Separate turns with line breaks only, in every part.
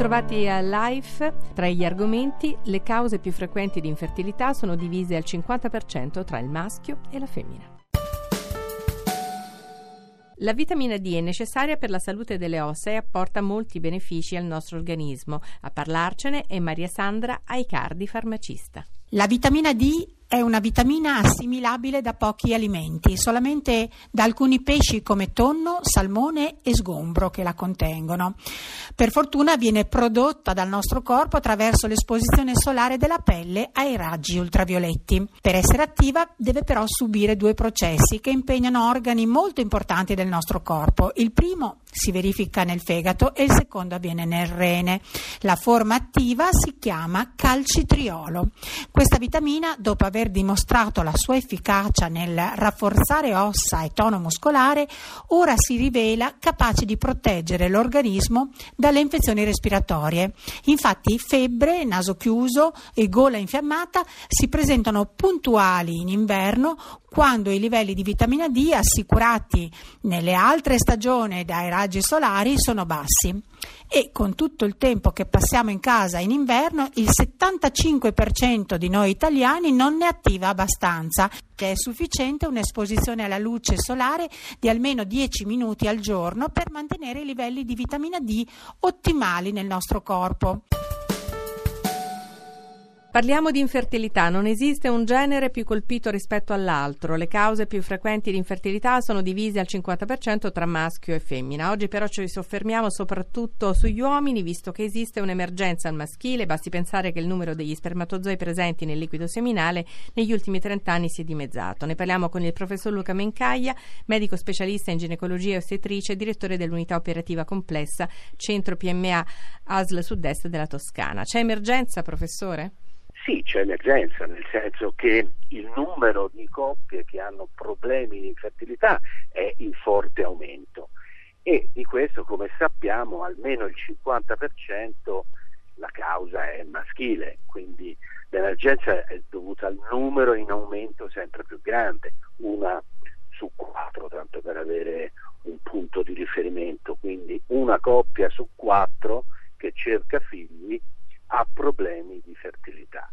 Bentrovati a Life. Tra gli argomenti, le cause più frequenti di infertilità sono divise al 50% tra il maschio e la femmina. La vitamina D è necessaria per la salute delle ossa e apporta molti benefici al nostro organismo. A parlarcene è Maria Sandra Aicardi, farmacista.
La vitamina D è una vitamina assimilabile da pochi alimenti, solamente da alcuni pesci come tonno, salmone e sgombro che la contengono. Per fortuna viene prodotta dal nostro corpo attraverso l'esposizione solare della pelle ai raggi ultravioletti. Per essere attiva deve però subire due processi che impegnano organi molto importanti del nostro corpo. Il primo si verifica nel fegato e il secondo avviene nel rene. La forma attiva si chiama calcitriolo. Questa vitamina, dopo aver dimostrato la sua efficacia nel rafforzare ossa e tono muscolare, ora si rivela capace di proteggere l'organismo dalle infezioni respiratorie. Infatti febbre, naso chiuso e gola infiammata si presentano puntuali in inverno quando i livelli di vitamina D assicurati nelle altre stagioni dai raggi solari sono bassi. E con tutto il tempo che passiamo in casa in inverno, il 75% di noi italiani non ne attiva abbastanza, che è sufficiente un'esposizione alla luce solare di almeno 10 minuti al giorno per mantenere i livelli di vitamina D ottimali nel nostro corpo.
Parliamo di infertilità, non esiste un genere più colpito rispetto all'altro, le cause più frequenti di infertilità sono divise al 50% tra maschio e femmina. Oggi però ci soffermiamo soprattutto sugli uomini, visto che esiste un'emergenza al maschile, basti pensare che il numero degli spermatozoi presenti nel liquido seminale negli ultimi 30 anni si è dimezzato. Ne parliamo con il professor Luca Mencaglia, medico specialista in ginecologia e ostetrice, direttore dell'unità operativa complessa Centro PMA ASL Sud-Est della Toscana. C'è emergenza, professore?
Sì, c'è emergenza, nel senso che il numero di coppie che hanno problemi di infertilità è in forte aumento. E di questo, come sappiamo, almeno il 50% la causa è maschile, quindi l'emergenza è dovuta al numero in aumento sempre più grande, una su quattro, tanto per avere un punto di riferimento, quindi una coppia su quattro che cerca figli ha problemi di fertilità.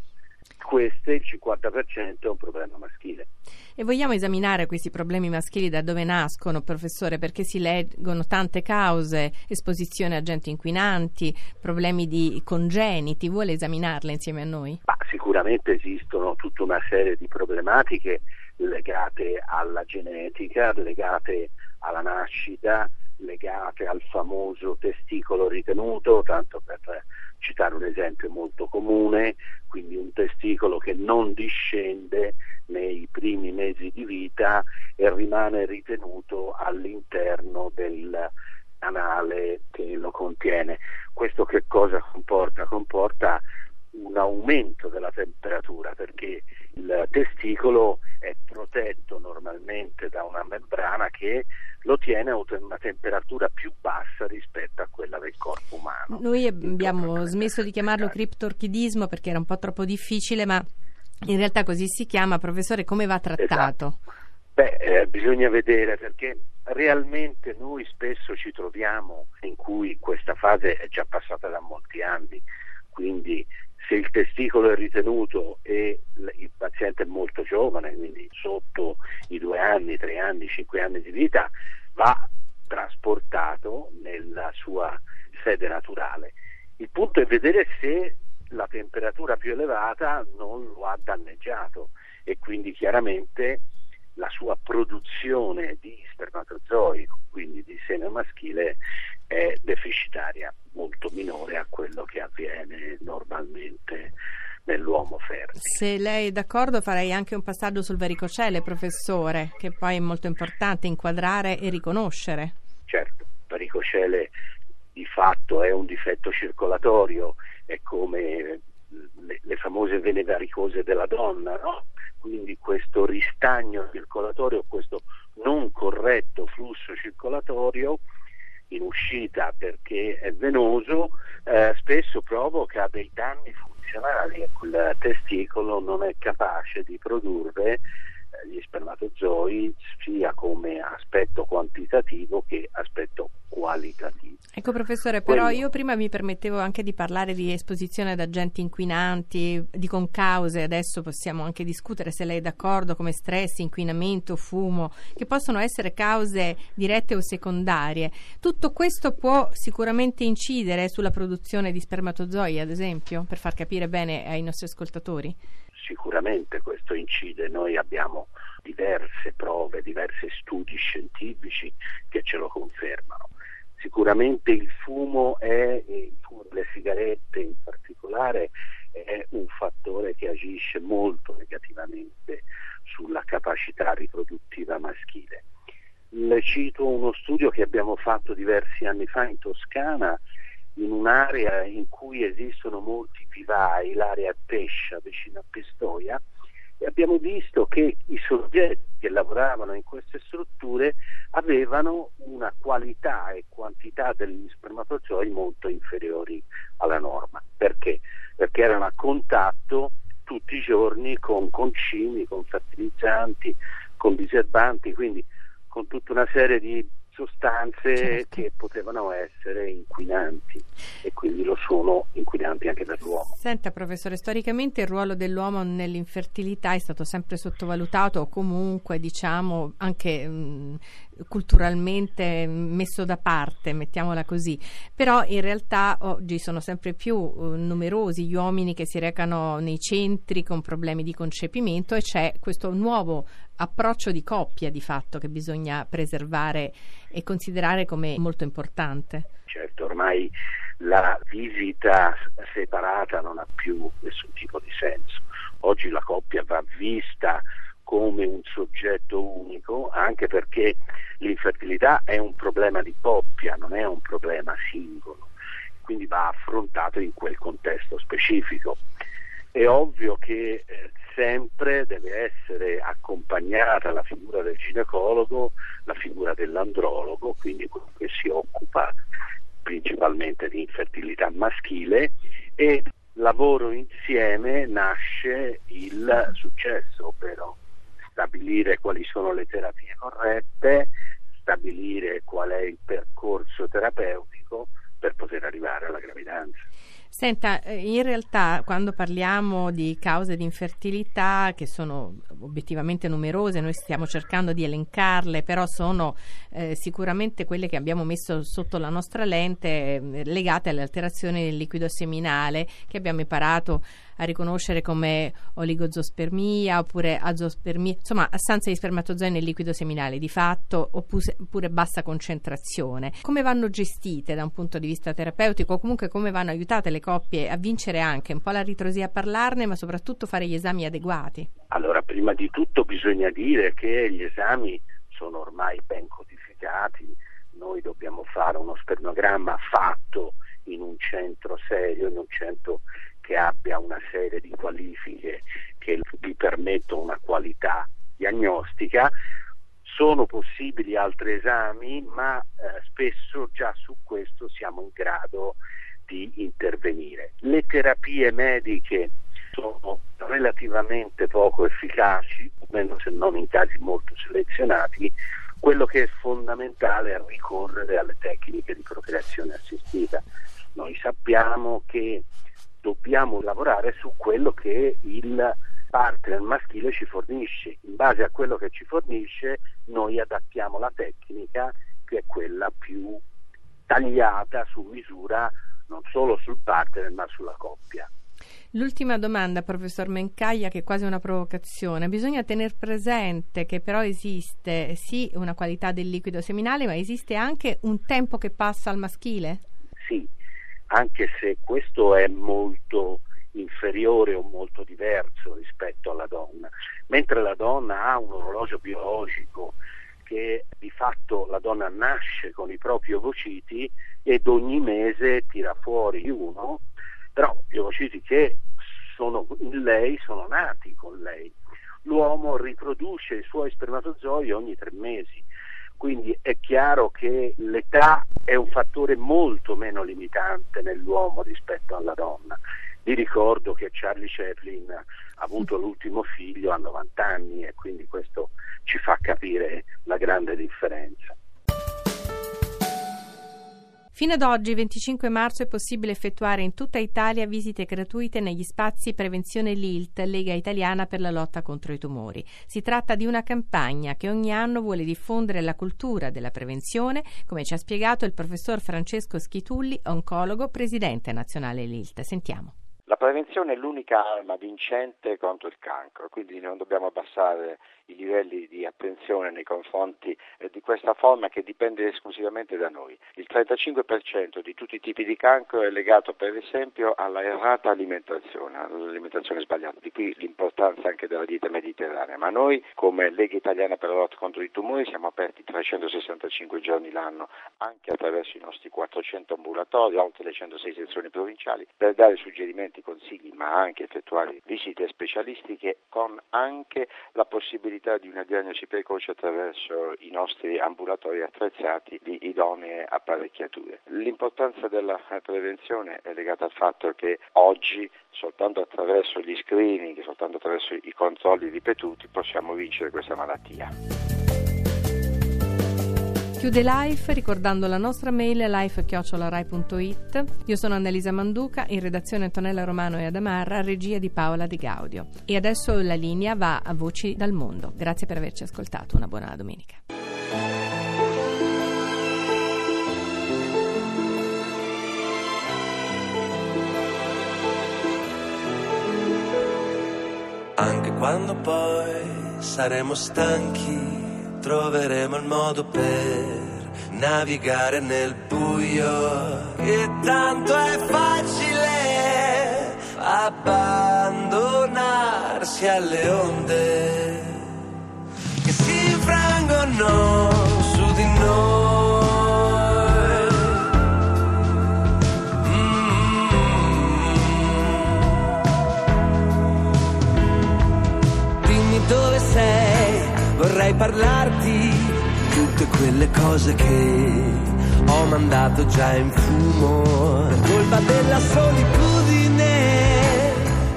Questo, il 50%, è un problema maschile.
E vogliamo esaminare questi problemi maschili da dove nascono, professore, perché si leggono tante cause, esposizione a agenti inquinanti, problemi di congeniti, vuole esaminarle insieme a noi?
Ma sicuramente esistono tutta una serie di problematiche legate alla genetica, legate alla nascita, legate al famoso testicolo ritenuto, tanto per citare un esempio molto comune, quindi un testicolo che non discende nei primi mesi di vita e rimane ritenuto all'interno del canale che lo contiene. Questo che cosa comporta? Comporta un aumento della temperatura perché il testicolo è protetto normalmente da una membrana che lo tiene a una temperatura più bassa rispetto umano.
Noi abbiamo smesso di chiamarlo criptorchidismo perché era un po' troppo difficile, ma in realtà così si chiama. Professore, come va trattato?
Esatto. Beh, eh, bisogna vedere perché realmente noi spesso ci troviamo in cui questa fase è già passata da molti anni, quindi se il testicolo è ritenuto e il paziente è molto giovane, quindi sotto i due anni, tre anni, cinque anni di vita, va trasportato nella sua sede naturale. Il punto è vedere se la temperatura più elevata non lo ha danneggiato e quindi chiaramente la sua produzione di spermatozoi, quindi di seme maschile, è deficitaria, molto minore a quello che avviene normalmente nell'uomo fertile.
Se lei è d'accordo farei anche un passaggio sul varicocele, professore, che poi è molto importante inquadrare e riconoscere.
Certo, varicocele di fatto è un difetto circolatorio, è come le, le famose vene varicose della donna, no? quindi questo ristagno circolatorio, questo non corretto flusso circolatorio in uscita perché è venoso, eh, spesso provoca dei danni funzionali e quel testicolo non è capace di produrre eh, gli spermatozoi sia come aspetto quantitativo che aspetto qualitativo.
Ecco professore, però Quello. io prima mi permettevo anche di parlare di esposizione ad agenti inquinanti, di concause, adesso possiamo anche discutere se lei è d'accordo come stress, inquinamento, fumo, che possono essere cause dirette o secondarie. Tutto questo può sicuramente incidere sulla produzione di spermatozoi, ad esempio, per far capire bene ai nostri ascoltatori?
Sicuramente questo incide, noi abbiamo diverse prove, diversi studi scientifici che ce lo confermano Sicuramente il fumo è, il fumo delle sigarette in particolare, è un fattore che agisce molto negativamente sulla capacità riproduttiva maschile. Le cito uno studio che abbiamo fatto diversi anni fa in Toscana, in un'area in cui esistono molti vivai, l'area Pescia vicino a Pistoia, e abbiamo visto che i soggetti che lavoravano in queste strutture avevano una qualità e quantità degli spermatozoi molto inferiori alla norma. Perché? Perché erano a contatto tutti i giorni con concimi, con fertilizzanti, con diserbanti, quindi con tutta una serie di sostanze certo. che potevano essere inquinanti e quindi lo sono inquinanti anche per l'uomo.
Senta professore, storicamente il ruolo dell'uomo nell'infertilità è stato sempre sottovalutato o comunque diciamo anche mh, culturalmente messo da parte, mettiamola così, però in realtà oggi sono sempre più uh, numerosi gli uomini che si recano nei centri con problemi di concepimento e c'è questo nuovo approccio di coppia di fatto che bisogna preservare e considerare come molto importante.
Certo, ormai la visita separata non ha più nessun tipo di senso. Oggi la coppia va vista come un soggetto unico, anche perché l'infertilità è un problema di coppia, non è un problema singolo, quindi va affrontato in quel contesto specifico. È ovvio che eh, sempre deve essere accompagnata la figura del ginecologo, la figura dell'andrologo, quindi quello che si occupa principalmente di infertilità maschile e lavoro insieme nasce il successo, ovvero stabilire quali sono le terapie corrette, stabilire qual è il percorso terapeutico per poter arrivare alla gravidanza.
Senta, eh, in realtà quando parliamo di cause di infertilità, che sono obiettivamente numerose, noi stiamo cercando di elencarle, però sono eh, sicuramente quelle che abbiamo messo sotto la nostra lente eh, legate alle alterazioni del liquido seminale che abbiamo imparato a riconoscere come oligozospermia oppure azospermia, insomma assenza di spermatozoi nel liquido seminale di fatto oppure bassa concentrazione. Come vanno gestite da un punto di vista terapeutico comunque come vanno aiutate le coppie a vincere anche un po' la ritrosia a parlarne ma soprattutto fare gli esami adeguati?
Allora, prima di tutto bisogna dire che gli esami sono ormai ben codificati, noi dobbiamo fare uno spermogramma fatto in un centro serio, in un centro che abbia una serie di qualifiche che vi permettono una qualità diagnostica. Sono possibili altri esami, ma eh, spesso già su questo siamo in grado di intervenire. Le terapie mediche sono relativamente poco efficaci, almeno se non in casi molto selezionati, quello che è fondamentale è ricorrere alle tecniche di procreazione assistita. Noi sappiamo che dobbiamo lavorare su quello che il partner maschile ci fornisce. In base a quello che ci fornisce noi adattiamo la tecnica che è quella più tagliata su misura non solo sul partner ma sulla coppia.
L'ultima domanda, professor Mencaia, che è quasi una provocazione. Bisogna tenere presente che però esiste sì una qualità del liquido seminale, ma esiste anche un tempo che passa al maschile?
Sì, anche se questo è molto inferiore o molto diverso rispetto alla donna. Mentre la donna ha un orologio biologico che di fatto la donna nasce con i propri ovociti ed ogni mese tira fuori uno, però gli ovociti che sono in lei sono nati con lei. L'uomo riproduce i suoi spermatozoi ogni tre mesi, quindi è chiaro che l'età è un fattore molto meno limitante nell'uomo rispetto alla donna. Vi ricordo che Charlie Chaplin ha avuto l'ultimo figlio a 90 anni e quindi questo ci fa capire la grande differenza.
Fino ad oggi, 25 marzo, è possibile effettuare in tutta Italia visite gratuite negli spazi Prevenzione LILT, Lega Italiana per la lotta contro i tumori. Si tratta di una campagna che ogni anno vuole diffondere la cultura della prevenzione, come ci ha spiegato il professor Francesco Schitulli, oncologo, presidente nazionale LILT. Sentiamo.
La prevenzione è l'unica arma vincente contro il cancro, quindi non dobbiamo abbassare i livelli di attenzione nei confronti eh, di questa forma che dipende esclusivamente da noi. Il 35% di tutti i tipi di cancro è legato per esempio alla errata alimentazione, all'alimentazione sbagliata, di qui l'importanza anche della dieta mediterranea, ma noi come Lega Italiana per la lotta contro i tumori siamo aperti 365 giorni l'anno anche attraverso i nostri 400 ambulatori, oltre le 106 sezioni provinciali, per dare suggerimenti, consigli, ma anche effettuare visite specialistiche con anche la possibilità possibilità di una diagnosi precoce attraverso i nostri ambulatori attrezzati di idonee apparecchiature. L'importanza della prevenzione è legata al fatto che oggi soltanto attraverso gli screening, soltanto attraverso i controlli ripetuti possiamo vincere questa malattia.
Chiude Life ricordando la nostra mail life.rai.it. Io sono Annalisa Manduca, in redazione Antonella Romano e Adamarra, regia di Paola Di Gaudio. E adesso la linea va a Voci dal Mondo. Grazie per averci ascoltato, una buona domenica.
Anche quando poi saremo stanchi troveremo il modo per navigare nel buio. E tanto è facile abbandonarsi alle onde parlarti tutte quelle cose che ho mandato già in fumo. Colpa della solitudine,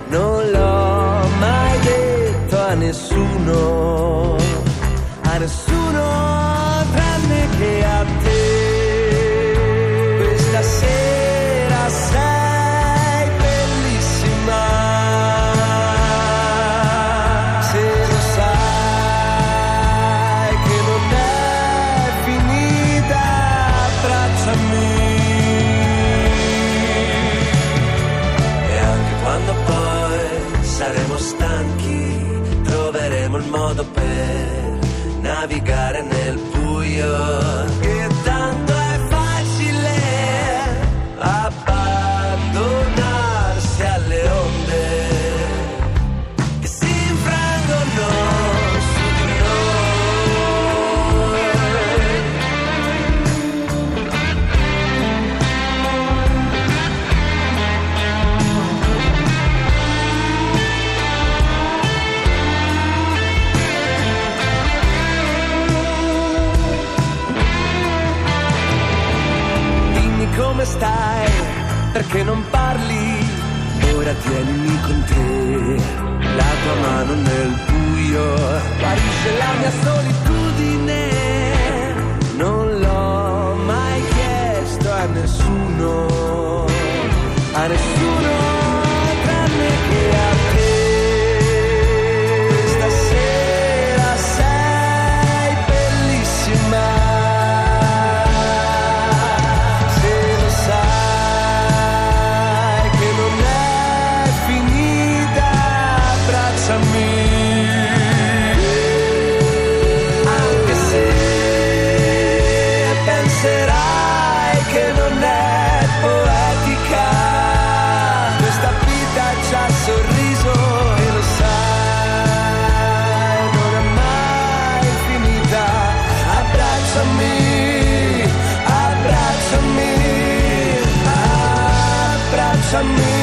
non l'ho mai detto a nessuno, a nessuno tranne che a te. Questa sera buio. Stai, perché non parli? Ora tienimi con te, la tua mano nel buio, guarisce la mia solitudine. Non l'ho mai chiesto a nessuno, a nessuno tranne che a a move.